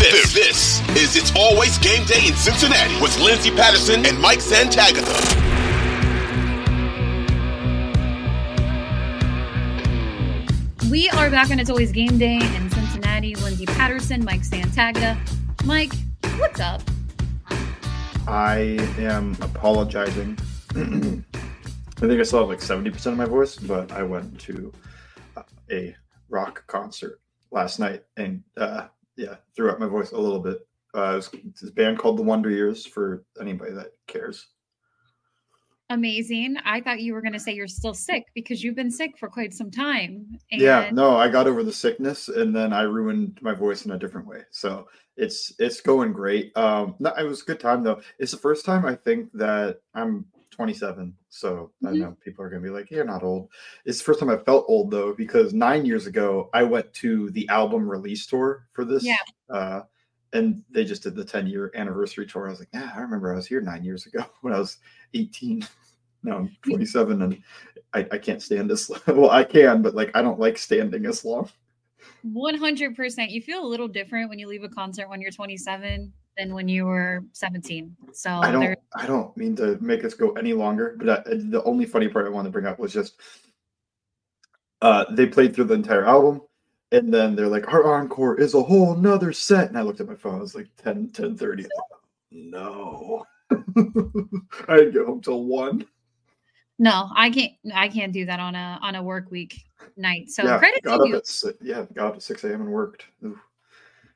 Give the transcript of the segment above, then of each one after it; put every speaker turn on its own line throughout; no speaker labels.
This, this is It's Always Game Day in Cincinnati with Lindsay Patterson and Mike Santagata.
We are back on It's Always Game Day in Cincinnati. Lindsay Patterson, Mike Santagata. Mike, what's up?
I am apologizing. I think I still have like 70% of my voice, but I went to a rock concert last night and uh, yeah, threw out my voice a little bit. Uh, it was this band called The Wonder Years for anybody that cares.
Amazing. I thought you were going to say you're still sick because you've been sick for quite some time.
And... Yeah, no, I got over the sickness and then I ruined my voice in a different way. So it's it's going great. Um, no, it was a good time though. It's the first time I think that I'm 27. So mm-hmm. I know people are going to be like, you're not old. It's the first time I felt old though, because nine years ago, I went to the album release tour for this.
Yeah.
Uh, and they just did the 10 year anniversary tour. I was like, yeah, I remember I was here nine years ago when I was 18 now I'm 27 and I, I can't stand this. well, I can, but like I don't like standing as long.
100%. You feel a little different when you leave a concert when you're 27 than when you were 17. So
I don't, I don't mean to make us go any longer, but I, the only funny part I want to bring up was just uh, they played through the entire album and then they're like, our encore is a whole nother set. And I looked at my phone, it was like 10, 10 30. no. I'd go home till one.
No, I can't. I can't do that on a on a work week night. So
yeah,
credit
got
to
up
you.
At, yeah, got up at six a.m. and worked. Ooh,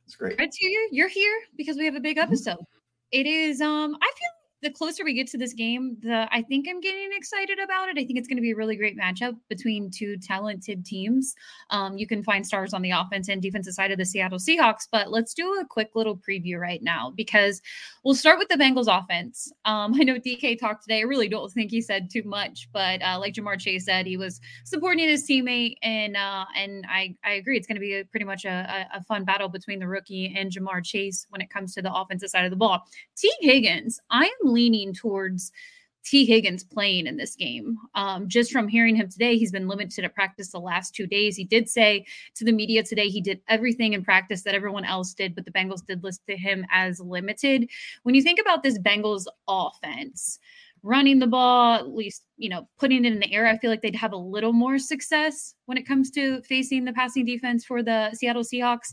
it's great.
Credit to you. You're here because we have a big mm-hmm. episode. Mm-hmm. It is. Um, I feel the closer we get to this game, the I think I'm getting excited about it. I think it's going to be a really great matchup between two talented teams. Um, you can find stars on the offense and defensive side of the Seattle Seahawks, but let's do a quick little preview right now because we'll start with the Bengals offense. Um, I know DK talked today. I really don't think he said too much, but uh, like Ja'Marr Chase said, he was supporting his teammate, and uh, and I I agree. It's going to be a, pretty much a, a fun battle between the rookie and Ja'Marr Chase when it comes to the offensive side of the ball. Tee Higgins, I am leaning towards Tee Higgins playing in this game. Um, just from hearing him today, he's been limited to practice the last two days. He did say to the media today he did everything in practice that everyone else did, but the Bengals did list to him as limited. When you think about this Bengals offense, running the ball, at least, you know, putting it in the air, I feel like they'd have a little more success when it comes to facing the passing defense for the Seattle Seahawks.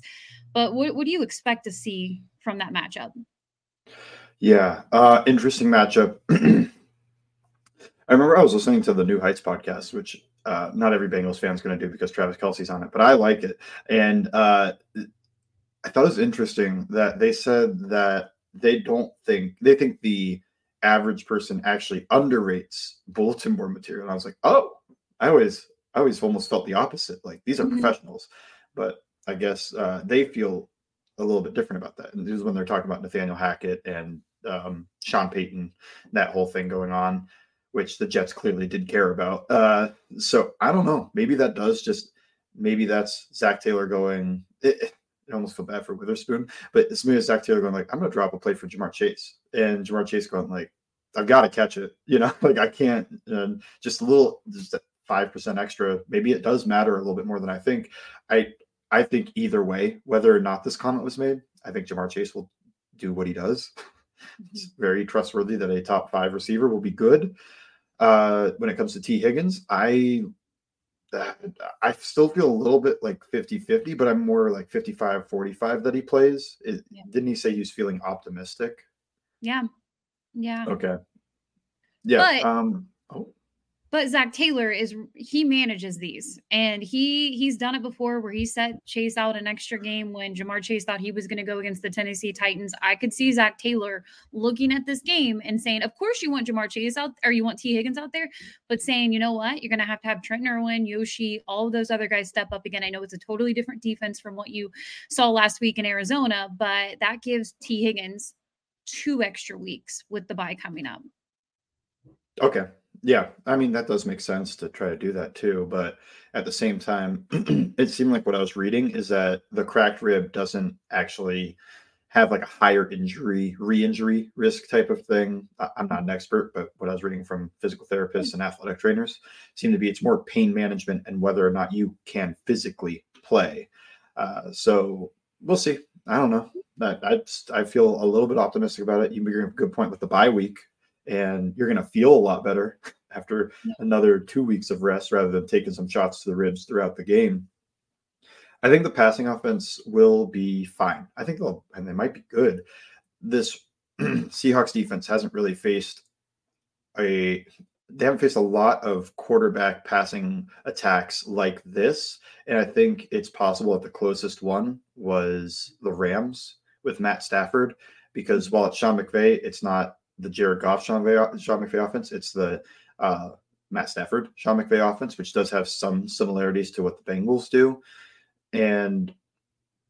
But what, what do you expect to see from that matchup?
Yeah, uh, interesting matchup. I remember I was listening to the New Heights podcast, which uh, not every Bengals fan is going to do because Travis Kelce's on it, but I like it. And uh, I thought it was interesting that they said that they don't think they think the average person actually underrates bulletin board material. And I was like, oh, I always I always almost felt the opposite. Like these are mm-hmm. professionals, but I guess uh, they feel a little bit different about that. And this is when they're talking about Nathaniel Hackett and um, Sean Payton, that whole thing going on, which the Jets clearly did care about. Uh, so I don't know. Maybe that does just maybe that's Zac Taylor going. It, I almost feel bad for Witherspoon, but it's maybe Zac Taylor going like, I'm gonna drop a play for Ja'Marr Chase, and Ja'Marr Chase going like, I've got to catch it. You know, like I can't. And just a little, just five percent extra. Maybe it does matter a little bit more than I think. I I think either way, whether or not this comment was made, I think Ja'Marr Chase will do what he does. It's very trustworthy that a top five receiver will be good. Uh, when it comes to Tee Higgins, I I still feel a little bit like 50 50, but I'm more like 55 45 that he plays. It, yeah. Didn't he say he's feeling optimistic?
Yeah. Yeah.
Okay. Yeah. But, um,
but Zac Taylor is he manages these and he he's done it before where he set Chase out an extra game when Ja'Marr Chase thought he was going to go against the Tennessee Titans. I could see Zac Taylor looking at this game and saying, "Of course you want Ja'Marr Chase out or you want Tee Higgins out there, but saying, you know what, you're going to have to have Trent Irwin, Yoshi, all of those other guys step up again. I know it's a totally different defense from what you saw last week in Arizona, but that gives Tee Higgins two extra weeks with the bye coming up."
Okay. Yeah, I mean that does make sense to try to do that too, but at the same time, it seemed like what I was reading is that the cracked rib doesn't actually have like a higher injury, re-injury risk type of thing. I'm not an expert, but what I was reading from physical therapists and athletic trainers seem to be it's more pain management and whether or not you can physically play. Uh, so we'll see. I don't know. That I I feel a little bit optimistic about it. You bring a good point with the bye week, and you're going to feel a lot better after another two weeks of rest rather than taking some shots to the ribs throughout the game. I think the passing offense will be fine. I think they'll and they might be good. This Seahawks defense hasn't really faced a they haven't faced a lot of quarterback passing attacks like this. And I think it's possible that the closest one was the Rams with Matt Stafford, because while it's Sean McVay, it's not the Jared Goff Sean McVay, Sean McVay offense. It's the uh, Matt Stafford Sean McVay offense, which does have some similarities to what the Bengals do. And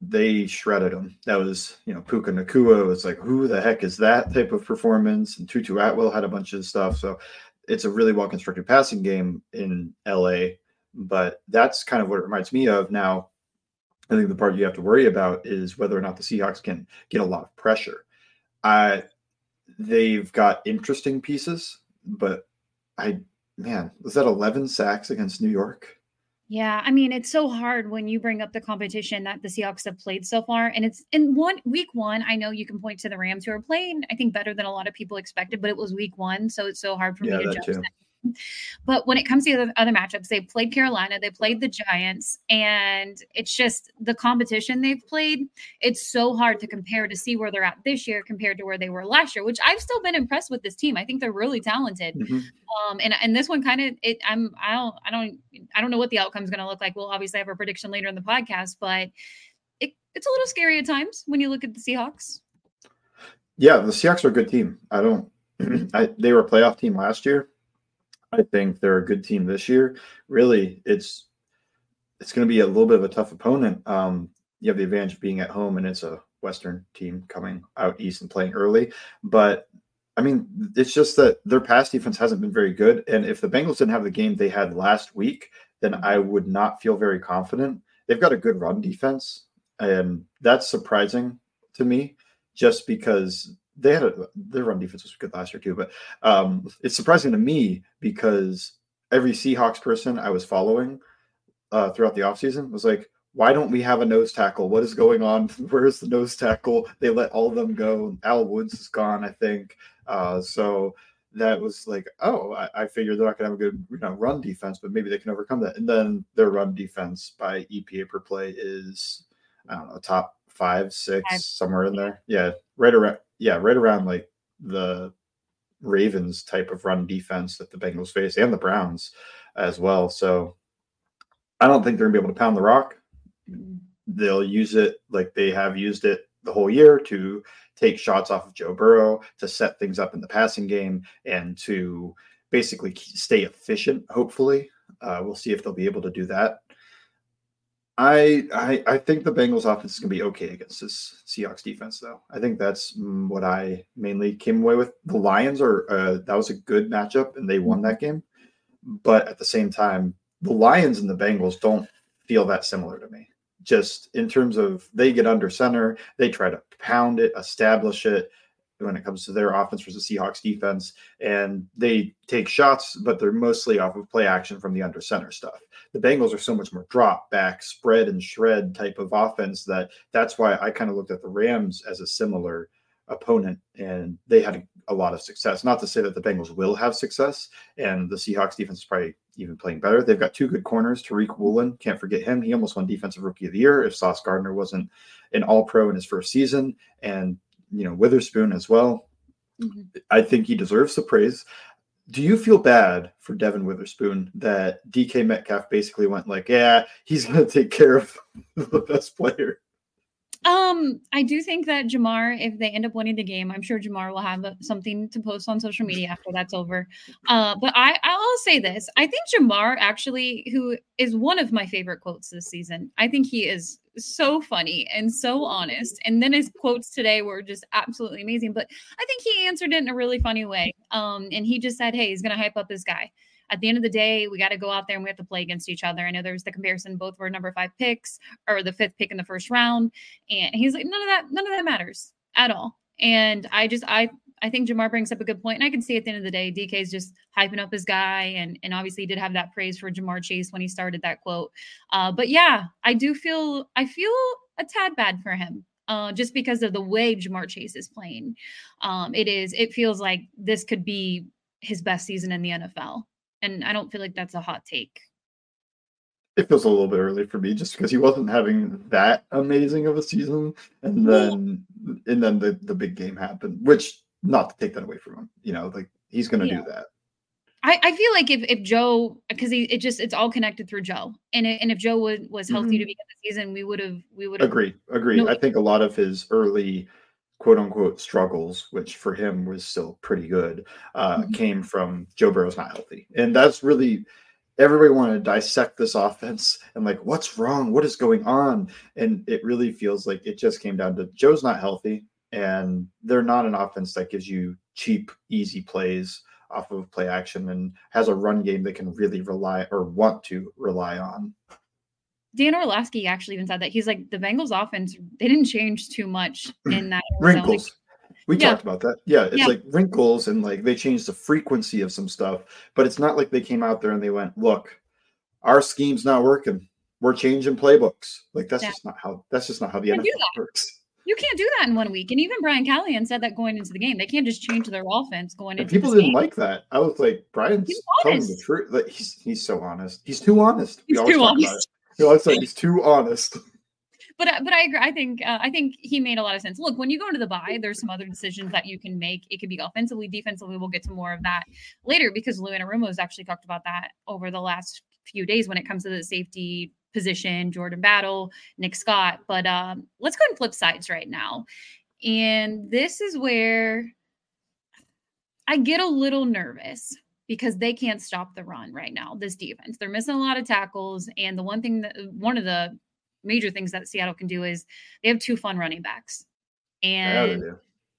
they shredded him. That was, you know, Puka Nacua was like, who the heck is that type of performance? And Tutu Atwell had a bunch of stuff. So it's a really well constructed passing game in LA. But that's kind of what it reminds me of. Now, I think the part you have to worry about is whether or not the Seahawks can get a lot of pressure. I they've got interesting pieces, but I man, was that 11 sacks against New York?
Yeah, I mean, it's so hard when you bring up the competition that the Seahawks have played so far. And it's in one week one. I know you can point to the Rams who are playing, I think, better than a lot of people expected, but it was week one. So it's so hard for yeah, me to judge that but when it comes to the other matchups, they played Carolina, they played the Giants, and it's just the competition they've played. It's so hard to compare to see where they're at this year compared to where they were last year, which I've still been impressed with this team. I think they're really talented. Mm-hmm. Um, and and this one kind of it. I'm I don't I don't I don't know what the outcome is going to look like. We'll obviously have a prediction later in the podcast, but it, it's a little scary at times when you look at the Seahawks.
Yeah, the Seahawks are a good team. I don't. I, they were a playoff team last year. I think they're a good team this year. Really, it's it's going to be a little bit of a tough opponent. Um, you have the advantage of being at home, and it's a Western team coming out east and playing early. But I mean, it's just that their pass defense hasn't been very good. And if the Bengals didn't have the game they had last week, then I would not feel very confident. They've got a good run defense, and that's surprising to me, just because they had a their run defense was good last year too, but um, it's surprising to me because every Seahawks person I was following uh, throughout the offseason was like, why don't we have a nose tackle? What is going on? Where's the nose tackle? They let all of them go. Al Woods is gone, I think. Uh, so that was like, oh, I, I figured they're not going to have a good you know, run defense, but maybe they can overcome that. And then their run defense by EPA per play is, I don't know, top five, six, somewhere in there. Yeah, right around yeah, right around like the Ravens type of run defense that the Bengals face and the Browns as well. So I don't think they're gonna be able to pound the rock. They'll use it like they have used it the whole year to take shots off of Joe Burrow, to set things up in the passing game, and to basically stay efficient. Hopefully, uh, we'll see if they'll be able to do that. I, I I think the Bengals offense is going to be okay against this Seahawks defense, though. I think that's what I mainly came away with. The Lions are uh, that was a good matchup, and they won that game. But at the same time, the Lions and the Bengals don't feel that similar to me. Just in terms of they get under center, they try to pound it, establish it, when it comes to their offense versus the Seahawks defense. And they take shots, but they're mostly off of play action from the under center stuff. The Bengals are so much more drop back, spread and shred type of offense that that's why I kind of looked at the Rams as a similar opponent and they had a lot of success. Not to say that the Bengals will have success and the Seahawks defense is probably even playing better. They've got two good corners. Tariq Woolen, can't forget him. He almost won Defensive Rookie of the Year if Sauce Gardner wasn't an all pro in his first season. And you know Witherspoon as well. Mm-hmm. I think he deserves the praise. Do you feel bad for Devon Witherspoon that DK Metcalf basically went like, yeah, he's going to take care of the best player?
Um, I do think that Ja'Marr, if they end up winning the game, I'm sure Ja'Marr will have something to post on social media after that's over. Uh, but I, I'll say this: I think Ja'Marr actually, who is one of my favorite quotes this season, I think he is so funny and so honest. And then his quotes today were just absolutely amazing. But I think he answered it in a really funny way. Um, and he just said, "Hey, he's going to hype up his guy." At the end of the day, we got to go out there and we have to play against each other. I know there was the comparison, both were number five picks or the fifth pick in the first round. And he's like, none of that, none of that matters at all. And I just, I, I think Ja'Marr brings up a good point, and I can see at the end of the day, DK is just hyping up his guy, and and obviously did have that praise for Ja'Marr Chase when he started that quote. Uh, but yeah, I do feel I feel a tad bad for him uh, just because of the way Ja'Marr Chase is playing. Um, it is, it feels like this could be his best season in the NFL. And I don't feel like that's a hot take.
It feels a little bit early for me just because he wasn't having that amazing of a season. And then, and then the, the big game happened, which not to take that away from him, you know, like he's going to yeah. do that.
I, I feel like if, if Joe, because he it just it's all connected through Joe, and it, and if Joe would, was healthy mm-hmm. to begin the season, we would have we would have
agreed agreed. No, I think a lot of his early quote unquote struggles, which for him was still pretty good, uh, mm-hmm. came from Joe Burrow's not healthy, and that's really everybody wanted to dissect this offense and like what's wrong, what is going on, and it really feels like it just came down to Joe's not healthy, and they're not an offense that gives you cheap, easy plays off of play action and has a run game they can really rely or want to rely on.
Dan Orlovsky actually even said that he's like the Bengals offense they didn't change too much in that
wrinkles. We yeah. talked about that. Yeah, it's yeah. like wrinkles and like they changed the frequency of some stuff, but it's not like they came out there and they went, "Look, our scheme's not working. We're changing playbooks." Like that's yeah. just not how that's just not how the NFL works.
You can't do that in one week. And even Brian Callahan said that going into the game. They can't just change their offense going into
people didn't game. like that. I was like, Brian's telling the truth. Like, he's he's so honest. He's too honest.
He's too honest.
Always said he's too honest.
But uh, but I agree. I think uh, I think he made a lot of sense. Look, when you go into the bye, there's some other decisions that you can make. It could be offensively, defensively. We'll get to more of that later because Lou Anarumo has actually talked about that over the last few days when it comes to the safety position, Jordan Battle, Nick Scott. But um, let's go and flip sides right now. And this is where I get a little nervous because they can't stop the run right now, this defense. They're missing a lot of tackles. And the one thing that one of the major things that Seattle can do is they have two fun running backs. And yeah,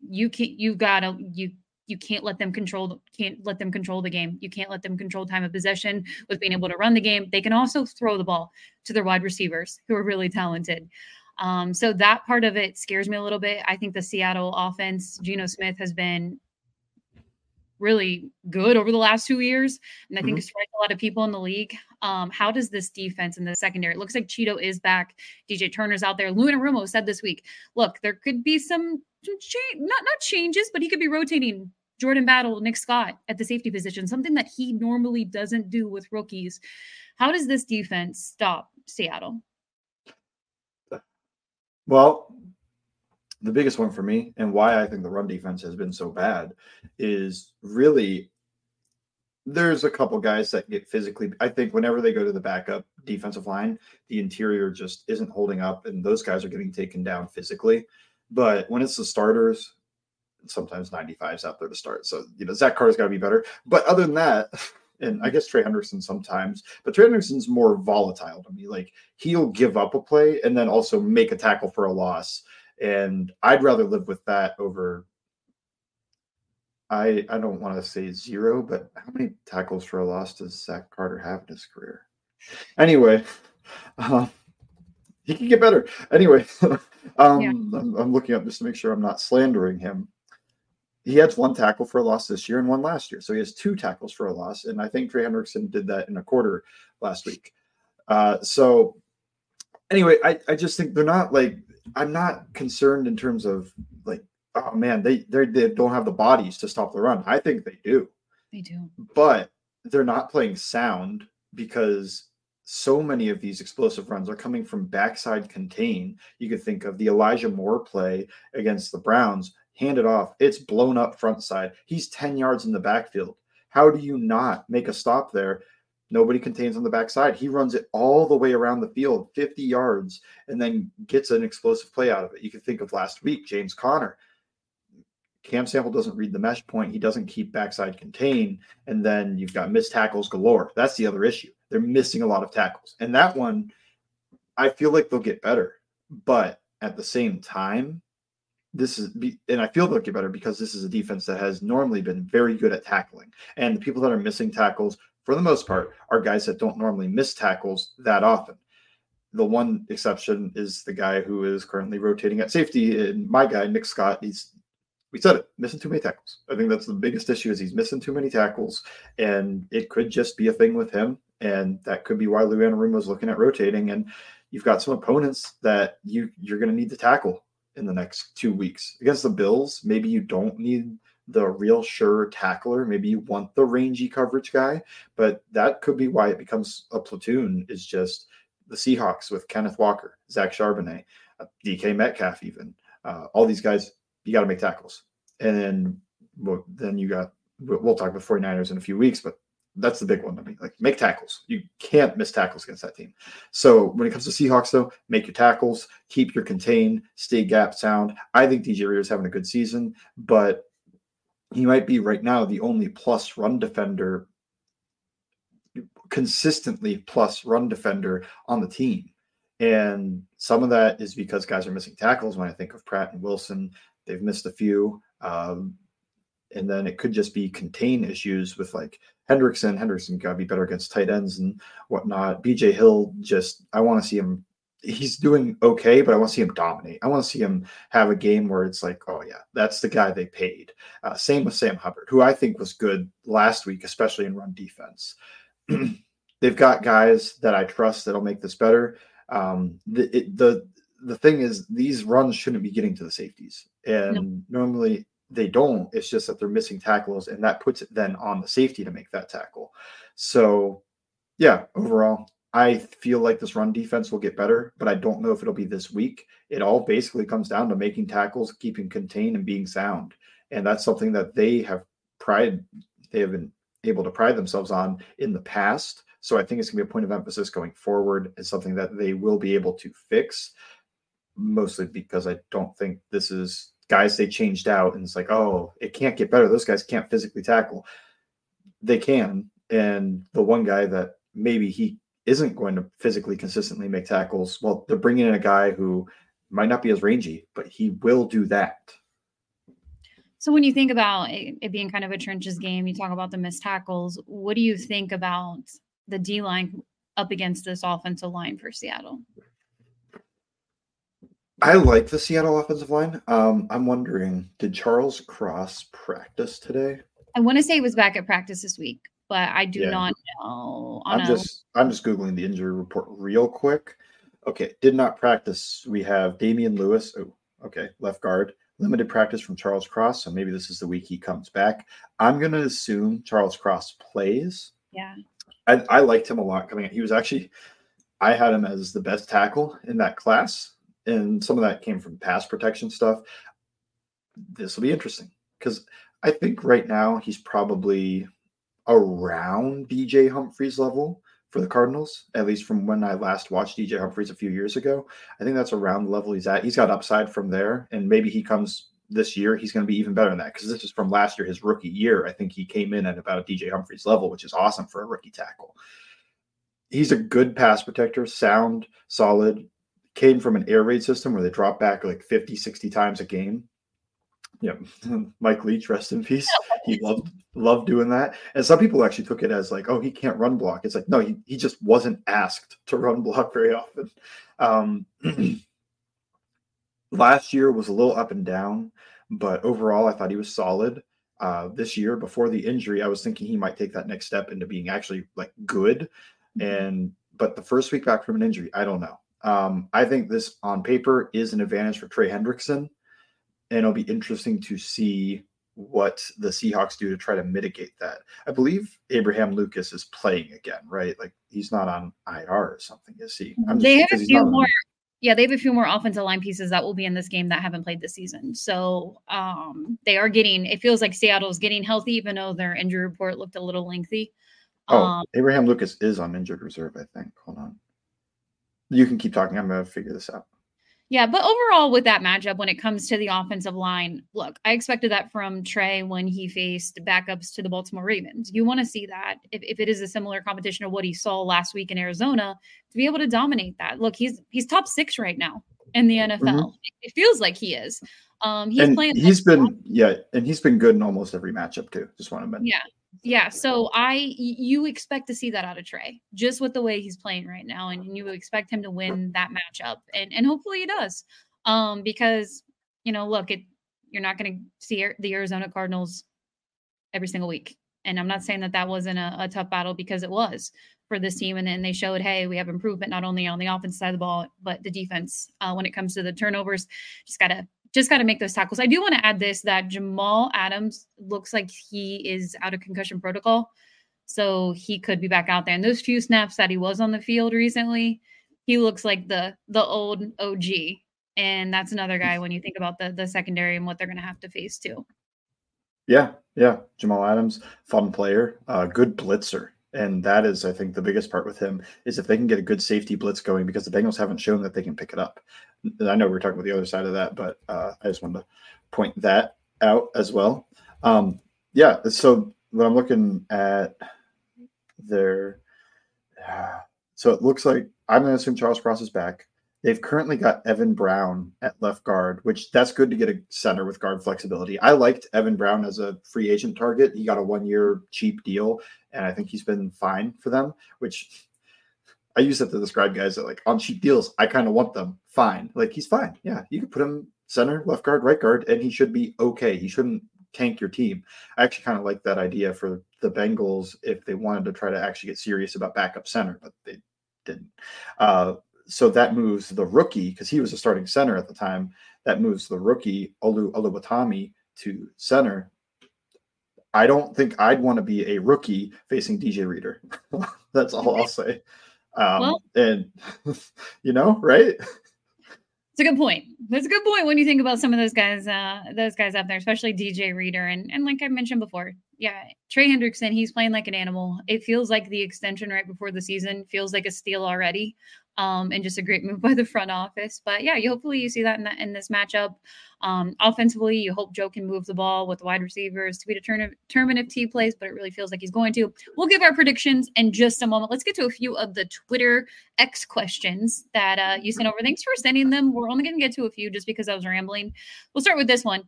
you can't you've got to you you can't let them control can't let them control the game. You can't let them control time of possession with being able to run the game. They can also throw the ball to their wide receivers who are really talented. Um, so that part of it scares me a little bit. I think the Seattle offense, Geno Smith has been really good over the last two years, and I think mm-hmm. it's a lot of people in the league. Um, how does this defense in the secondary? It looks like Cheeto is back. DJ Turner's out there. Lou Anarumo said this week, look, there could be some change, not not changes, but he could be rotating Jordan Battle, Nick Scott at the safety position, something that he normally doesn't do with rookies. How does this defense stop Seattle?
Well, the biggest one for me and why I think the run defense has been so bad is really there's a couple guys that get physically I think whenever they go to the backup defensive line, the interior just isn't holding up and those guys are getting taken down physically. But when it's the starters, sometimes 95s out there to start. So, you know, Zach Carter's got to be better. But other than that, and I guess Trey Hendrickson sometimes, but Trey Hendrickson's more volatile to me. Like he'll give up a play and then also make a tackle for a loss. And I'd rather live with that over. I I don't want to say zero, but how many tackles for a loss does Zach Carter have in his career? Anyway, uh, he can get better. Anyway, um, yeah. I'm, I'm looking up just to make sure I'm not slandering him he has one tackle for a loss this year and one last year. So he has two tackles for a loss. And I think Trey Hendrickson did that in a quarter last week. Uh, so anyway, I, I just think they're not like, I'm not concerned in terms of like, oh man, they, they don't have the bodies to stop the run. I think they do.
They do.
But they're not playing sound because so many of these explosive runs are coming from backside contain. You could think of the Elijah Moore play against the Browns hand it off. It's blown up front side. He's 10 yards in the backfield. How do you not make a stop there? Nobody contains on the backside. He runs it all the way around the field, 50 yards, and then gets an explosive play out of it. You can think of last week, James Conner. Cam Sample doesn't read the mesh point. He doesn't keep backside contain. And then you've got missed tackles galore. That's the other issue. They're missing a lot of tackles. And that one, I feel like they'll get better. But at the same time, this is and I feel they'll get better because this is a defense that has normally been very good at tackling. And the people that are missing tackles, for the most part, are guys that don't normally miss tackles that often. The one exception is the guy who is currently rotating at safety. And my guy, Nick Scott, he's we said it, missing too many tackles. I think that's the biggest issue is he's missing too many tackles. And it could just be a thing with him. And that could be why Lou is looking at rotating. And you've got some opponents that you you're going to need to tackle in the next two weeks. Against the Bills, maybe you don't need the real sure tackler. Maybe you want the rangy coverage guy, but that could be why it becomes a platoon is just the Seahawks with Kenneth Walker, Zach Charbonnet, uh, DK Metcalf, even uh, all these guys. You got to make tackles, and then well, then you got we'll talk about 49ers in a few weeks, but that's the big one to me. Like make tackles. You can't miss tackles against that team. So when it comes to Seahawks, though, make your tackles, keep your contain, stay gap sound. I think DJ Reader is having a good season, but he might be right now the only plus run defender, consistently plus run defender on the team. And some of that is because guys are missing tackles. When I think of Pratt and Wilson, they've missed a few. Um, and then it could just be contain issues with like Hendrickson. Hendrickson got to be better against tight ends and whatnot. BJ Hill, just I want to see him. He's doing okay, but I want to see him dominate. I want to see him have a game where it's like, oh yeah, that's the guy they paid. Uh, same with Sam Hubbard, who I think was good last week, especially in run defense. They've got guys that I trust that'll make this better. Um, the, it, the the thing is, these runs shouldn't be getting to the safeties, and no. normally they don't. It's just that they're missing tackles, and that puts it then on the safety to make that tackle. So, yeah, overall, I feel like this run defense will get better, but I don't know if it'll be this week. It all basically comes down to making tackles, keeping contained, and being sound, and that's something that they have pride. They have been able to pride themselves on in the past. So I think it's going to be a point of emphasis going forward. It's something that they will be able to fix, mostly because I don't think this is guys they changed out and it's like oh it can't get better those guys can't physically tackle they can and the one guy that maybe he isn't going to physically consistently make tackles well they're bringing in a guy who might not be as rangy but he will do that
so when you think about it, being kind of a trenches game you talk about the missed tackles what do you think about the d line up against this offensive line for seattle
I like the Seattle offensive line. Um, I'm wondering, did Charles Cross practice today?
I want to say he was back at practice this week, but I do yeah. not know.
I'm just I'm just googling the injury report real quick. Okay, did not practice. We have Damien Lewis. Oh, okay, left guard. Limited practice from Charles Cross, so maybe this is the week he comes back. I'm going to assume Charles Cross plays.
Yeah,
I, I liked him a lot coming in. He was actually, I had him as the best tackle in that class and some of that came from pass protection stuff. This will be interesting because I think right now he's probably around DJ Humphries level for the Cardinals, at least from when I last watched DJ Humphries a few years ago. I think that's around the level he's at. He's got upside from there, and maybe he comes this year, he's going to be even better than that because this is from last year, his rookie year. I think he came in at about DJ Humphries level, which is awesome for a rookie tackle. He's a good pass protector, sound, solid, came from an air raid system where they drop back like 50, 60 times a game. Yeah, Mike Leach, rest in peace. He loved loved doing that. And some people actually took it as like, oh, he can't run block. It's like, no, he, he just wasn't asked to run block very often. Um, last year was a little up and down, but overall, I thought he was solid. Uh, this year, before the injury, I was thinking he might take that next step into being actually like good. Mm-hmm. And but the first week back from an injury, I don't know. Um, I think this on paper is an advantage for Trey Hendrickson, and it'll be interesting to see what the Seahawks do to try to mitigate that. I believe Abraham Lucas is playing again, right? Like he's not on IR or something, is he?
Just, they have a few more. On... Yeah, they have a few more offensive line pieces that will be in this game that haven't played this season. So um, they are getting. It feels like Seattle's getting healthy, even though their injury report looked a little lengthy.
Oh, um, Abraham Lucas is on injured reserve, I think. Hold on you can keep talking. I'm going to figure this out.
Yeah, but overall, with that matchup, when it comes to the offensive line, look, I expected that from Trey when he faced backups to the Baltimore Ravens. You want to see that if, if it is a similar competition of what he saw last week in Arizona to be able to dominate that. Look, he's he's top six right now in the NFL. Mm-hmm. It feels like he is. Um, he's
and
playing.
He's been yeah, and he's been good in almost every matchup too. Just want to mention.
Yeah, yeah. So I you expect to see that out of Trey, just with the way he's playing right now, and you expect him to win that matchup, and and hopefully he does. Um, because you know, look, it you're not going to see the Arizona Cardinals every single week. And I'm not saying that that wasn't a, a tough battle because it was for this team. And then they showed, hey, we have improvement not only on the offense side of the ball, but the defense uh, when it comes to the turnovers. Just got to just got to make those tackles. I do want to add this that Jamal Adams looks like he is out of concussion protocol. So he could be back out there. And those few snaps that he was on the field recently, he looks like the the old OG. And that's another guy when you think about the the secondary and what they're gonna have to face too.
Yeah, yeah. Jamal Adams, fun player, uh, good blitzer. And that is, I think, the biggest part with him is if they can get a good safety blitz going because the Bengals haven't shown that they can pick it up. I know we are talking about the other side of that, but uh, I just wanted to point that out as well. Um, yeah, so when I'm looking at their, uh, so it looks like I'm going to assume Charles Cross is back. They've currently got Evan Brown at left guard, which that's good to get a center with guard flexibility. I liked Evan Brown as a free agent target. He got a one year cheap deal, and I think he's been fine for them, which I use that to describe guys that like on cheap deals, I kind of want them fine. Like he's fine. Yeah, you could put him center, left guard, right guard, and he should be okay. He shouldn't tank your team. I actually kind of like that idea for the Bengals if they wanted to try to actually get serious about backup center, but they didn't. Uh, so that moves the rookie because he was a starting center at the time. That moves the rookie Olu Oluwatimi to center. I don't think I'd want to be a rookie facing DJ Reader. That's all I'll say. Um, well, and you know, right?
It's a good point. That's a good point when you think about some of those guys, uh, those guys up there, especially DJ Reader and and like I mentioned before, yeah, Trey Hendrickson, he's playing like an animal. It feels like the extension right before the season feels like a steal already um, and just a great move by the front office. But yeah, you hopefully you see that in, in this matchup. Um, offensively, you hope Joe can move the ball with the wide receivers to be determined if T plays, but it really feels like he's going to. We'll give our predictions in just a moment. Let's get to a few of the Twitter X questions that uh, you sent over. Thanks for sending them. We're only going to get to a few just because I was rambling. We'll start with this one.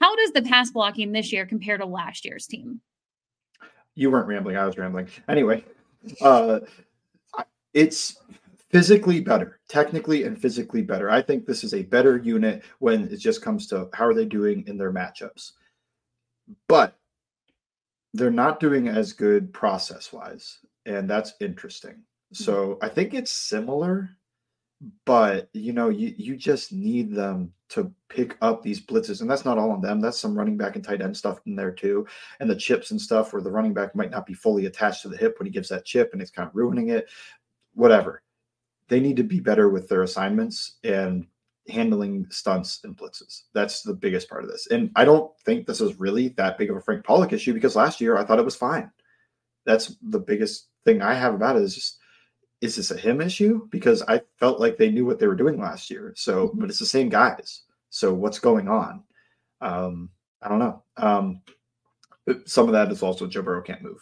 How does the pass blocking this year compare to last year's team?
You weren't rambling. I was rambling. Anyway, uh, it's physically better, technically and physically better. I think this is a better unit when it just comes to how are they doing in their matchups. But they're not doing as good process wise, and that's interesting. So mm-hmm. I think it's similar, but you know, you you just need them to pick up these blitzes, and that's not all on them. That's some running back and tight end stuff in there too, and the chips and stuff where the running back might not be fully attached to the hip when he gives that chip, and it's kind of ruining it. Whatever they need to be better with their assignments and handling stunts and blitzes. That's the biggest part of this. And I don't think this is really that big of a Frank Pollack issue because last year I thought it was fine. That's the biggest thing I have about it is just is this a him issue? Because I felt like they knew what they were doing last year. So, mm-hmm. but it's the same guys. So what's going on? Um, I don't know. Um, some of that is also Joe Burrow can't move.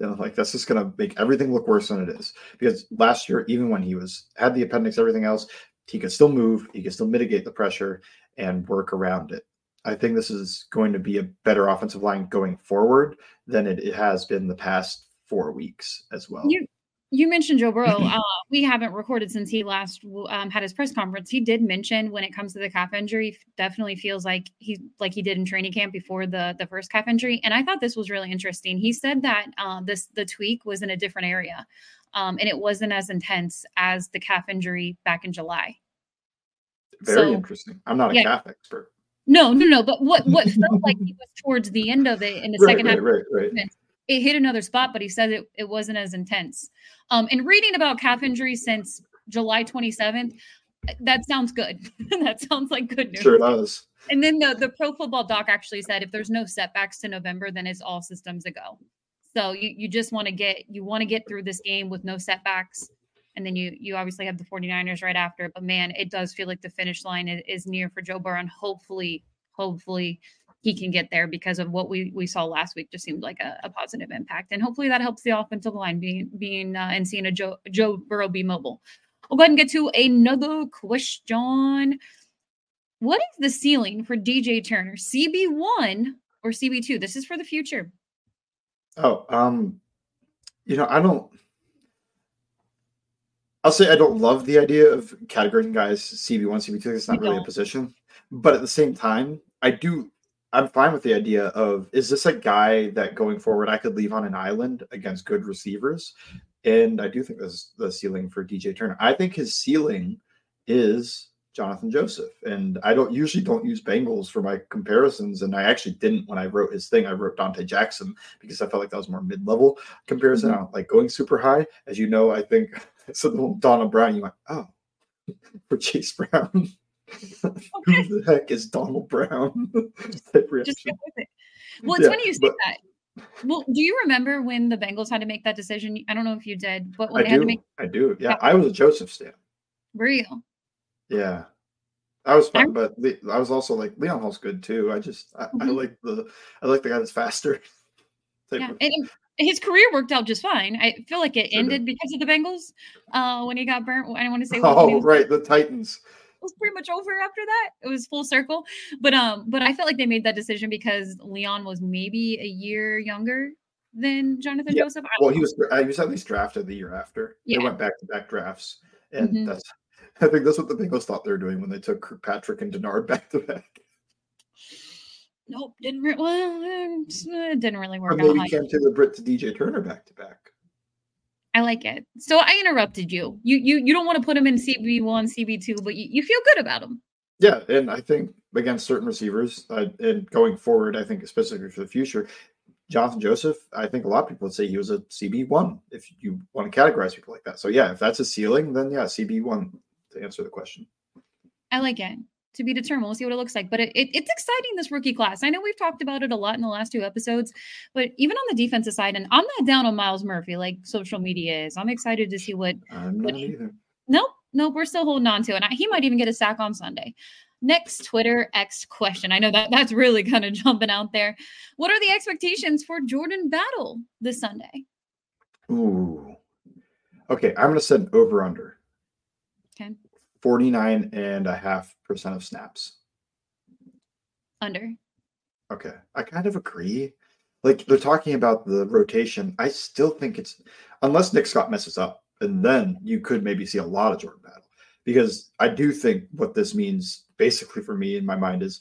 Like that's just gonna make everything look worse than it is. Because last year, even when he was had the appendix, everything else, he could still move, he could still mitigate the pressure and work around it. I think this is going to be a better offensive line going forward than it, it has been the past four weeks as well.
You mentioned Joe Burrow. Uh, we haven't recorded since he last um, had his press conference. He did mention when it comes to the calf injury, definitely feels like he like he did in training camp before the the first calf injury. And I thought this was really interesting. He said that uh, this the tweak was in a different area, um, and it wasn't as intense as the calf injury back in July.
Very so, interesting. I'm not a yeah. calf expert.
No, no, no. But what what felt like he was towards the end of it in the right, second
right,
half.
Right, right
it hit another spot, but he said it, it wasn't as intense. Um, and reading about calf injuries since July 27th, that sounds good. that sounds like good news.
Sure does.
And then the, the pro football doc actually said if there's no setbacks to November, then it's all systems a go. So you, you just want to get you want to get through this game with no setbacks. And then you you obviously have the 49ers right after. But man, it does feel like the finish line is, is near for Joe Burrow. And hopefully, hopefully he can get there because of what we we saw last week. Just seemed like a, a positive impact, and hopefully that helps the offensive line being being uh, and seeing a Joe Joe Burrow be mobile. We'll go ahead and get to another question. What is the ceiling for DJ Turner? CB one or CB two? This is for the future.
Oh, um, you know, I don't. I'll say I don't love the idea of categorizing guys CB1, CB2. It's not really a position. But at the same time, I do I'm fine with the idea of is this a guy that going forward I could leave on an island against good receivers? And I do think that's the ceiling for DJ Turner. I think his ceiling is Jonathan Joseph. And I don't usually don't use Bengals for my comparisons. And I actually didn't when I wrote his thing. I wrote Dante Jackson because I felt like that was more mid-level comparison. Mm-hmm. I don't like going super high. As you know, I think so the Donald Brown, you went, oh, for Chase Brown. Who the heck is Donald Brown?
Just go with it. Well, it's yeah, funny you say but, that. Well, do you remember when the Bengals had to make that decision? I don't know if you did, but when
I
they do.
had to make I do. Yeah, I was a Joseph stan.
Were you?
Yeah. I was fun, but the, I was also like Leon Hall's good too. I just I, mm-hmm. I like the I like the guy that's faster.
yeah, and his career worked out just fine. I feel like it sure ended did. because of the Bengals uh, when he got burnt. I don't want to say.
Oh, right, the Titans
was pretty much over after that. It was full circle. But um, but I felt like they made that decision because Leon was maybe a year younger than Jonathan yeah. Joseph.
Well, he was he was at least drafted the year after. Yeah. They went back to back drafts, and mm-hmm. that's I think that's what the Bengals thought they were doing when they took Kirkpatrick and Dennard back to back.
Nope, didn't re- well, it didn't really work.
Or maybe out to the Britt to DJ Turner back to back.
I like it. So I interrupted you. You you you don't want to put him in CB one, CB two, but you, you feel good about him.
Yeah, and I think against certain receivers, uh, and going forward, I think specifically for the future, Jonathan Joseph, I think a lot of people would say he was a CB one if you want to categorize people like that. So yeah, if that's a ceiling, then yeah, CB one to answer the question.
I like it to be determined. We'll see what it looks like. But it, it, it's exciting this rookie class. I know we've talked about it a lot in the last two episodes, but even on the defensive side, and I'm not down on Myles Murphy like social media is. I'm excited to see what.
I'm not either.
Nope, nope. We're still holding on to it. And he might even get a sack on Sunday. Next Twitter X question. I know that that's really kind of jumping out there. What are the expectations for Jordan Battle this Sunday?
Ooh. Okay, I'm going to set an over under. 49 and a half percent of snaps.
Under.
Okay. I kind of agree. Like they're talking about the rotation. I still think it's unless Nick Scott messes up, and then you could maybe see a lot of Jordan Battle. Because I do think what this means basically for me in my mind is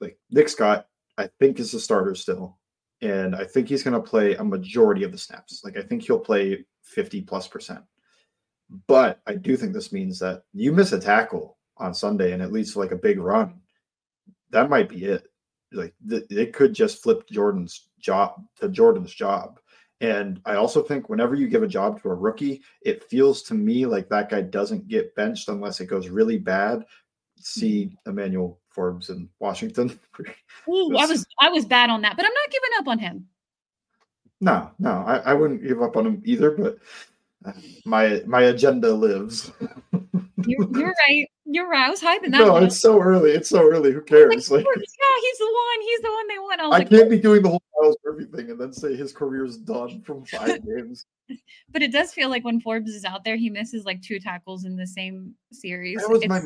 like Nick Scott, I think is the starter still. And I think he's going to play a majority of the snaps. Like I think he'll play 50 plus percent. But I do think this means that you miss a tackle on Sunday and it leads to like a big run. That might be it. Like th- it could just flip Jordan's job to Jordan's job. And I also think whenever you give a job to a rookie, it feels to me like that guy doesn't get benched unless it goes really bad. See mm-hmm. Emmanuel Forbes in Washington.
Ooh, I was I was bad on that, but I'm not giving up on him.
No, no, I, I wouldn't give up on him either. But my my agenda lives.
you're, you're, right. You're right. I was hyping that.
No, one. it's so early. It's so early. Who cares?
Like, like, yeah, he's the one. He's the one they want. I,
I
like,
can't be doing the whole Myles everything and then say his career's done from five games.
But it does feel like when Forbes is out there, he misses like two tackles in the same series.
That was it's, my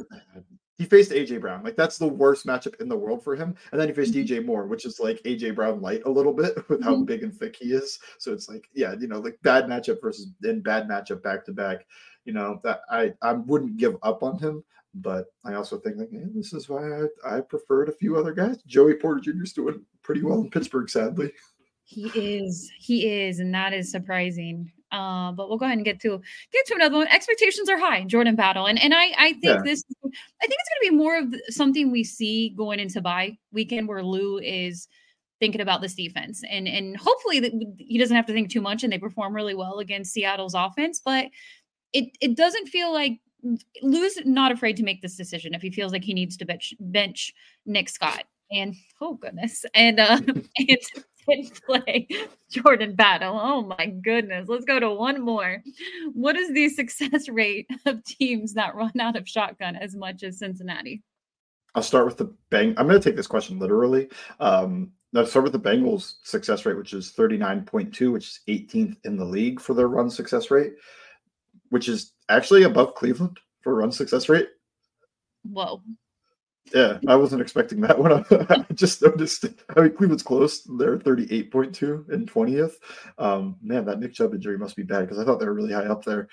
he faced AJ Brown. Like that's the worst matchup in the world for him. And then he faced mm-hmm. DJ Moore, which is like AJ Brown light a little bit with how mm-hmm. big and thick he is. So it's like, yeah, you know, like bad matchup versus then bad matchup back to back. You know, that I I wouldn't give up on him, but I also think like, yeah, this is why I, I preferred a few other guys. Joey Porter Jr. is doing pretty well in Pittsburgh, sadly.
He is, he is, and that is surprising. Uh, but we'll go ahead and get to get to another one. Expectations are high, Jordan Battle, and and I I think yeah. this I think it's going to be more of something we see going into bye weekend where Lou is thinking about this defense. And and hopefully that he doesn't have to think too much and they perform really well against Seattle's offense, but it it doesn't feel like Lou's not afraid to make this decision if he feels like he needs to bench bench Nick Scott. And oh goodness. And uh and did play Jordan Battle. Oh my goodness. Let's go to one more. What is the success rate of teams that run out of shotgun as much as Cincinnati?
I'll start with the bang. I'm going to take this question literally. Um, let's start with the Bengals success rate, which is 39.2, which is 18th in the league for their run success rate, which is actually above Cleveland for run success rate.
Whoa.
Yeah, I wasn't expecting that one. I just noticed. I mean, Cleveland's close. They're 38.2 and 20th. Um, man, that Nick Chubb injury must be bad because I thought they were really high up there.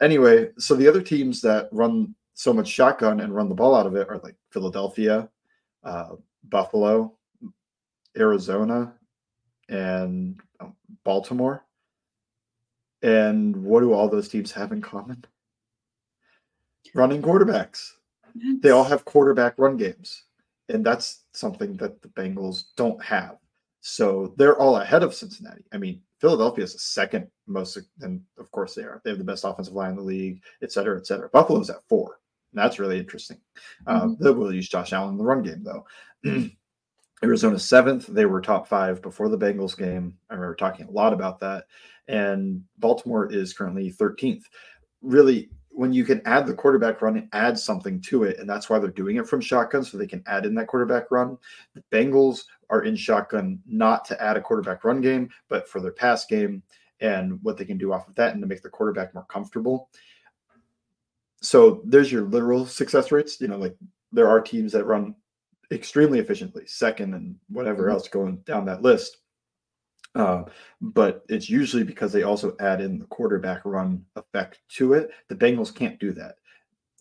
Anyway, so the other teams that run so much shotgun and run the ball out of it are like Philadelphia, uh, Buffalo, Arizona, and um, Baltimore. And what do all those teams have in common? Running quarterbacks. They all have quarterback run games. And that's something that the Bengals don't have. So they're all ahead of Cincinnati. I mean, Philadelphia is the second most, and of course they are. They have the best offensive line in the league, et cetera, et cetera. Buffalo's at four. And that's really interesting. Uh, mm-hmm. Uh, they will use Josh Allen in the run game, though. Arizona seventh. They were top five before the Bengals game. I remember talking a lot about that. And Baltimore is currently 13th. Really, when you can add the quarterback run and add something to it, and that's why they're doing it from shotgun, so they can add in that quarterback run. The Bengals are in shotgun not to add a quarterback run game, but for their pass game and what they can do off of that and to make the quarterback more comfortable. So there's your literal success rates. You know, like there are teams that run extremely efficiently, second and whatever mm-hmm. else going down that list. Uh, but it's usually because they also add in the quarterback run effect to it. The Bengals can't do that.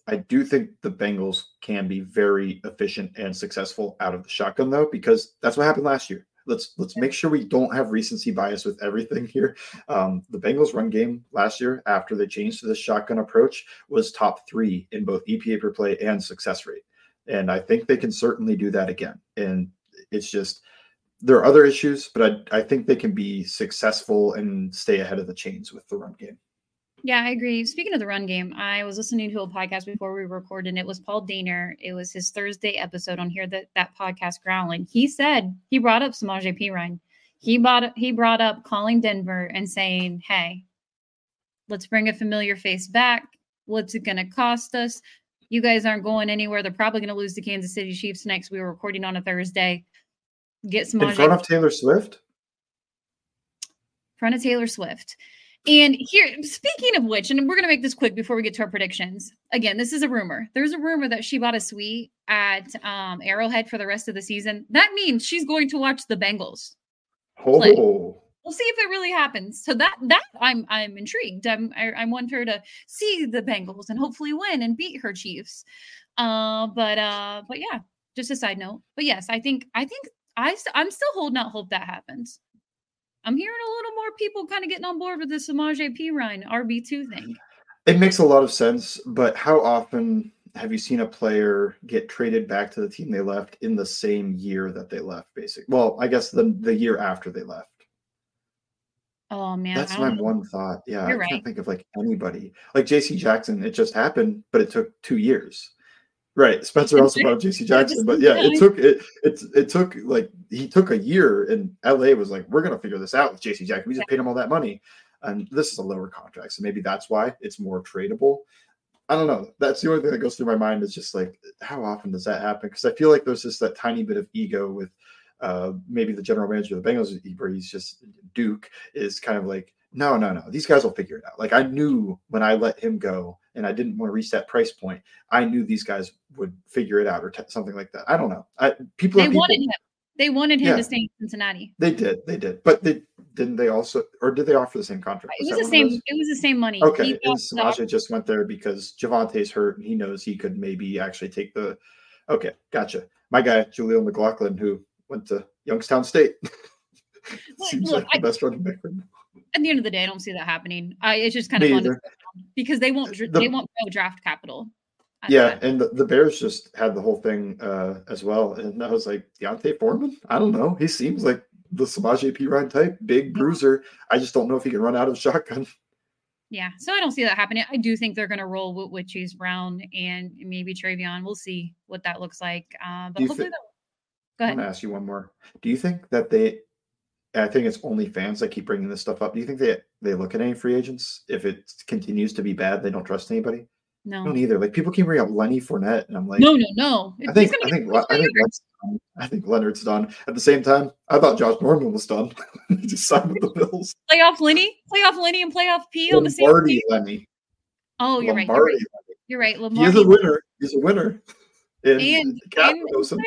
I do think the Bengals can be very efficient and successful out of the shotgun though, because that's what happened last year. Let's let's make sure we don't have recency bias with everything here. Um, the Bengals run game last year, after they changed to the shotgun approach, was top three in both EPA per play and success rate, and I think they can certainly do that again. And it's just there are other issues, but I, I think they can be successful and stay ahead of the chains with the run game.
Yeah, I agree. Speaking of the run game, I was listening to a podcast before we recorded, and it was Paul Dehner. It was his Thursday episode on here that that podcast growling. He said he brought up Samaje Perine. He brought he brought up calling Denver and saying, "Hey, let's bring a familiar face back. What's it going to cost us? You guys aren't going anywhere. They're probably going to lose to Kansas City Chiefs next. We were recording on a Thursday. Get Samaje
in front of Taylor Swift.
In front of Taylor Swift. And here, speaking of which, and we're going to make this quick before we get to our predictions. Again, this is a rumor. There's a rumor that she bought a suite at um, Arrowhead for the rest of the season. That means she's going to watch the Bengals.
Oh.
We'll see if it really happens. So that that I'm I'm intrigued. I'm I, I want her to see the Bengals and hopefully win and beat her Chiefs. Uh, but uh, but yeah, just a side note. But yes, I think I think I I'm still holding out hope that happens. I'm hearing a little more people kind of getting on board with this Samaje Perine RB2 thing.
It makes a lot of sense, but how often have you seen a player get traded back to the team they left in the same year that they left, basically? Well, I guess the the year after they left.
Oh man,
that's my know. one thought. Yeah,
You're
I can't
right.
think of like anybody like J.C. Jackson. It just happened, but it took two years. Right. Spencer also brought J.C. Jackson, but yeah, it took it it it took like he took a year, and LA was like, we're gonna figure this out with J.C. Jackson. We just paid him all that money, and this is a lower contract, so maybe that's why it's more tradable. I don't know. That's the only thing that goes through my mind is just like, how often does that happen? Because I feel like there's just that tiny bit of ego with uh, maybe the general manager of the Bengals, where he's just Duke is kind of like, no, no, no. These guys will figure it out. Like I knew when I let him go and I didn't want to reach that price point, I knew these guys would figure it out or t- something like that. I don't know. I, people,
they
people,
wanted him. They wanted him yeah, to stay in Cincinnati.
They did. They did. But they didn't they also or did they offer the same contract?
Was it was the same it was the same money.
Okay. And Samaje just went there because Javonte's hurt and he knows he could maybe actually take the okay, gotcha. My guy, Jaleel McLaughlin, who went to Youngstown State. Seems look, like the I, best running back
at the end of the day, I don't see that happening. I, it's just kind of fun because they won't the, they won't no draft capital.
Yeah, and the, the, Bears just had the whole thing uh, as well, and I was like, D'Onta Foreman. I don't know. He seems like the Samaje Perine type, big bruiser. I just don't know if he can run out of shotgun.
Yeah, so I don't see that happening. I do think they're going to roll with, with Chase Brown and maybe Trayveon. We'll see what that looks like. Uh, but hopefully, th-
go ahead. I want to ask you one more. Do you think that they I think it's only fans that keep bringing this stuff up. Do you think they they look at any free agents if it continues to be bad? They don't trust anybody.
No,
I don't either. Like people keep bringing up Lenny Fournette, and I'm like,
no, no, no.
I think I think I think I think Leonard's done. At the same time, I thought Josh Norman was done. he just signed with the Bills.
Playoff Lenny, playoff Lenny, and playoff P on the same
team. Lenny.
Oh, you're Lombardi right. You're right. Lenny. You're right.
Lombardi. He's a winner. He's a winner.
And, and, and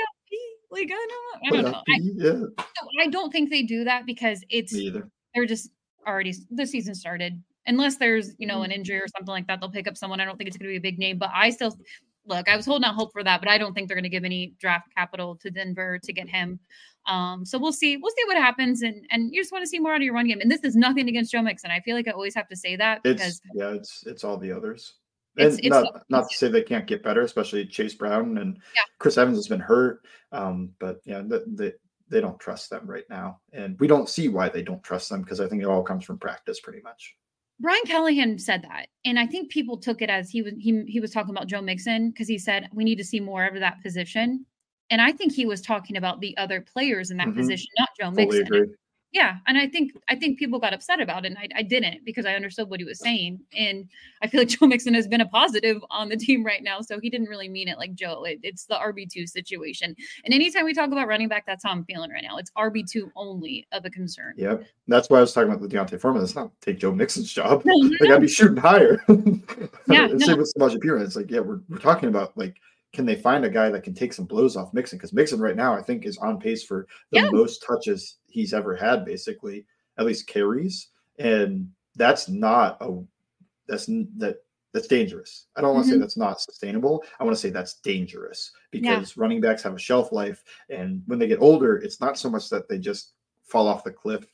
like I don't, I don't know. I, yeah. I don't think they do that because it's they're just already the season started. Unless there's you know an mm-hmm. injury or something like that, they'll pick up someone. I don't think it's going to be a big name, but I still look, I was holding out hope for that, but I don't think they're going to give any draft capital to Denver to get him. Um, so we'll see. We'll see what happens, and and you just want to see more out of your run game. And this is nothing against Joe Mixon. I feel like I always have to say that
It's
because
yeah, it's it's all the others.
It's-
And
it's
not not to say they can't get better, especially Chase Brown and
Yeah.
Chris Evans has been hurt. Um, but yeah, they, they they don't trust them right now, and we don't see why they don't trust them because I think it all comes from practice, pretty much.
Brian Callahan said that, and I think people took it as he was he he was talking about Joe Mixon because he said we need to see more of that position, and I think he was talking about the other players in that
Mhm.
position, not Joe
Fully
Mixon.
agree.
Yeah, and I think I think people got upset about it, and I, I didn't because I understood what he was saying, and I feel like Joe Mixon has been a positive on the team right now, so he didn't really mean it like Joe. It, it's the RB two situation, and anytime we talk about running back, that's how I'm feeling right now. It's RB two only of a concern.
Yep, that's why I was talking about the D'Onta Foreman. It's not take Joe Mixon's job.
No, no,
Like I'd be shooting higher.
Yeah,
and
no.
same with Samaje Perine. It's like, yeah, we're, we're talking about like, can they find a guy that can take some blows off Mixon? Because Mixon right now, I think, is on pace for the
Yeah.
most touches he's ever had, basically, at least carries. And that's not a that's that that's dangerous. I don't want to say
Mhm.
that's not sustainable. I want to say that's dangerous
Yeah.
because running backs have a shelf life, and when they get older, it's not so much that they just fall off the cliff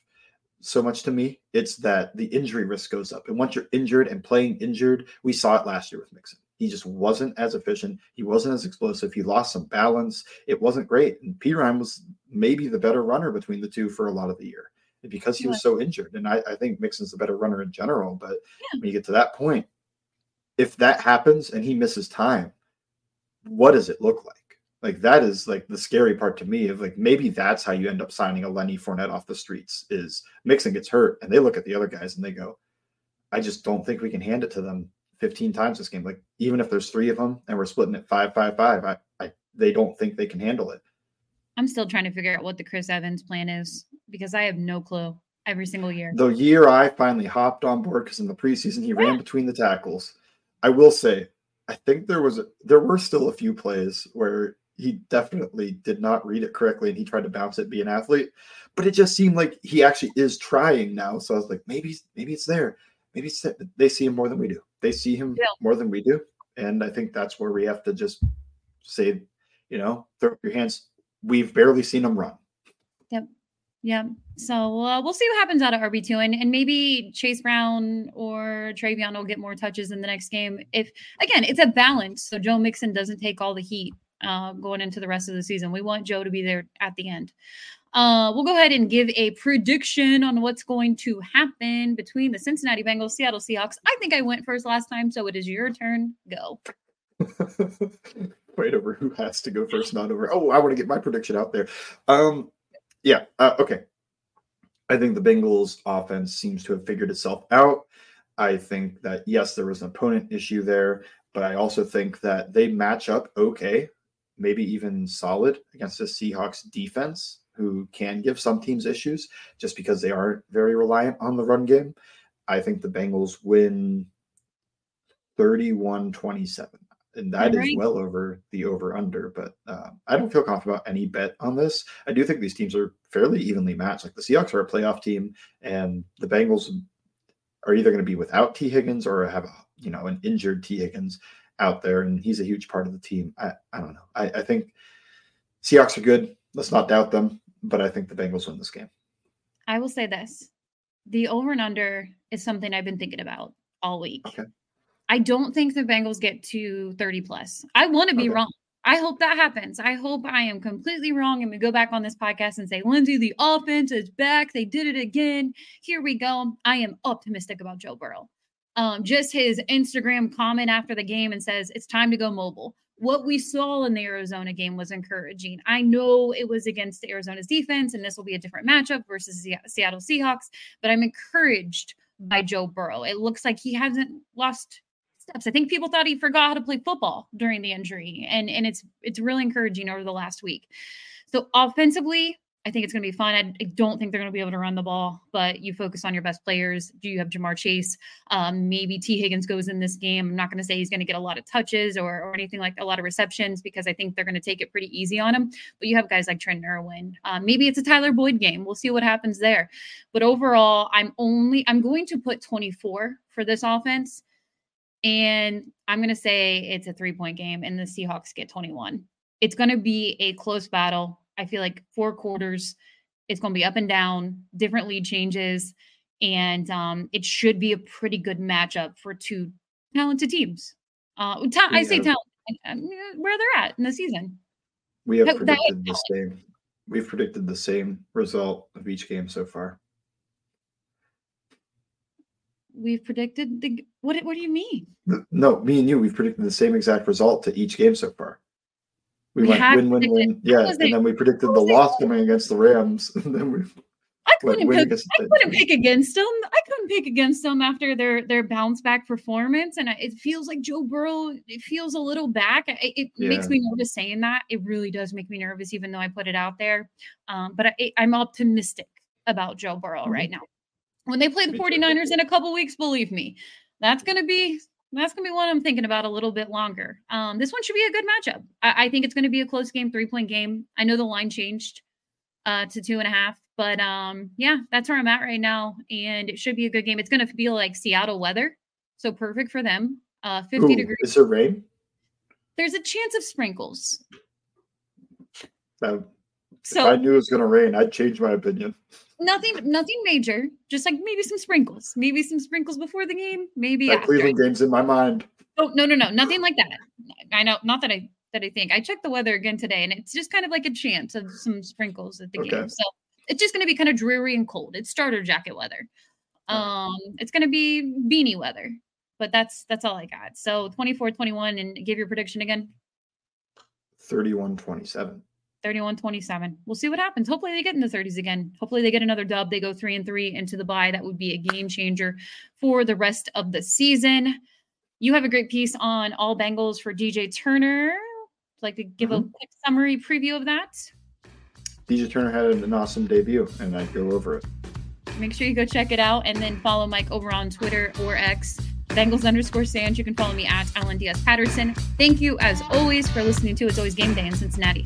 so much to me. It's that the injury risk goes up. And once you're injured and playing injured, we saw it last year with Mixon. He just wasn't as efficient. He wasn't as explosive. He lost some balance. It wasn't great. And Perine was maybe the better runner between the two for a lot of the year because he was so injured. And I, I think Mixon's the better runner in general. But when you get to that point, if that happens and he misses time, what does it look like? Like that is like the scary part to me of like maybe that's how you end up signing a Lenny Fournette off the streets is Mixon gets hurt and they look at the other guys and they go, I just don't think we can hand it to them 15 times this game. Like even if there's three of them and we're splitting it five, five, five, I, I they don't think they can handle it.
I'm still trying to figure out what the Chris Evans plan is because I have no clue every single year.
The year I finally hopped on board because in the preseason he ran ah! between the tackles. I will say, I think there was a, there were still a few plays where he definitely did not read it correctly and he tried to bounce it, be an athlete, but it just seemed like he actually is trying now. So I was like, maybe maybe it's there, maybe it's there. they see him more than we do. They see him
Yeah.
more than we do, and I think that's where we have to just say, you know, throw up your hands. We've barely seen him run. Yep.
Yeah. So uh, we'll see what happens out of RB2. And, and maybe Chase Brown or Trayveon will get more touches in the next game. If, again, it's a balance. So Joe Mixon doesn't take all the heat uh, going into the rest of the season. We want Joe to be there at the end. Uh, we'll go ahead and give a prediction on what's going to happen between the Cincinnati Bengals, Seattle Seahawks. I think I went first last time, so it is your turn. Go.
Fight over who has to go first, not over. Oh, I want to get my prediction out there. Um, yeah, uh, okay. I think the Bengals offense seems to have figured itself out. I think that yes, there was an opponent issue there, but I also think that they match up okay, maybe even solid against the Seahawks defense, who can give some teams issues just because they aren't very reliant on the run game. I think the Bengals win 31 27 and that is
Alright.
well over the over under but uh, i don't feel confident about any bet on this. I do think these teams are fairly evenly matched. Like the seahawks are a playoff team and the bengals are either going to be without Tee Higgins or have a you know an injured Tee Higgins out there and he's a huge part of the team. I, I don't know. I, I think seahawks are good. Let's not doubt them but i think the bengals win this game
I will say this the over and under is something I've been thinking about all week.
Okay.
I don't think the Bengals get to 30 plus. I want to be
Okay.
wrong. I hope that happens. I hope I am completely wrong and we go back on this podcast and say, Lindsay, the offense is back. They did it again. Here we go. I am optimistic about Joe Burrow. Um, just his Instagram comment after the game and says, it's time to go mobile. What we saw in the Arizona game was encouraging. I know it was against Arizona's defense, and this will be a different matchup versus the Seattle Seahawks, but I'm encouraged by Joe Burrow. It looks like he hasn't lost steps. I think people thought he forgot how to play football during the injury, and and it's it's really encouraging over the last week. So offensively, I think it's going to be fun. I, don't think they're going to be able to run the ball, but you focus on your best players. Do you have Ja'Marr Chase? Um, maybe Tee Higgins goes in this game. I'm not going to say he's going to get a lot of touches or, or anything like a lot of receptions because I think they're going to take it pretty easy on him. But you have guys like Trent Irwin. Um, maybe it's a Tyler Boyd game. We'll see what happens there. But overall, I'm only I'm going to put 24 for this offense. And I'm going to say it's a three point game and the Seahawks get 21. It's going to be a close battle. I feel like four quarters, it's going to be up and down, different lead changes. And um, it should be a pretty good matchup for two talented teams. Uh, ta- I say talent, where they're at in the season.
We have predicted the same. We've predicted the same result of each game so far.
We've predicted the what? What do you mean?
No, me and you. We've predicted the same exact result to each game so far. We, we went win, win, win. Yeah, and then we predicted the loss coming against the Rams, and then we
I couldn't pick, I couldn't pick against them. I couldn't pick against them after their their bounce back performance, and it feels like Joe Burrow. It feels a little back. It, it yeah. makes me nervous saying that. It really does make me nervous, even though I put it out there. Um, but I, am optimistic about Joe Burrow mm-hmm. right now. When they play the 49ers in a couple weeks, believe me, that's gonna be that's gonna be one I'm thinking about a little bit longer. Um, this one should be a good matchup. I, I think it's gonna be a close game, three point game. I know the line changed uh, to two and a half. But um, yeah, that's where I'm at right now, and it should be a good game. It's going to feel like Seattle weather, so perfect for them. Uh, 50 Ooh, degrees.
Is there rain?
There's a chance of sprinkles.
so if I knew it was going to rain, I'd change my opinion.
Nothing, nothing major. Just like maybe some sprinkles. Maybe some sprinkles before the game. Maybe
that Cleveland game's in my mind.
Oh no, no, no, nothing like that. I know, not that I that I think. I checked the weather again today, and it's just kind of like a chance of some sprinkles at the okay. game. So it's just going to be kind of dreary and cold. It's starter jacket weather. Um, it's going to be beanie weather, but that's that's all I got. So 24 21 and give your prediction again
31 27.
31 27. We'll see what happens. Hopefully they get in the 30s again. Hopefully they get another dub. They go three and three into the bye. That would be a game changer for the rest of the season. You have a great piece on all Bengals for DJ Turner. I'd like to give mm-hmm. a quick summary preview of that.
DJ Turner had an awesome debut, and I'd go over it.
Make sure you go check it out and then follow Mike over on Twitter or X, Bengals underscore Sands. You can follow me at Alan Diaz Patterson. Thank you, as always, for listening to It's Always Game Day in Cincinnati.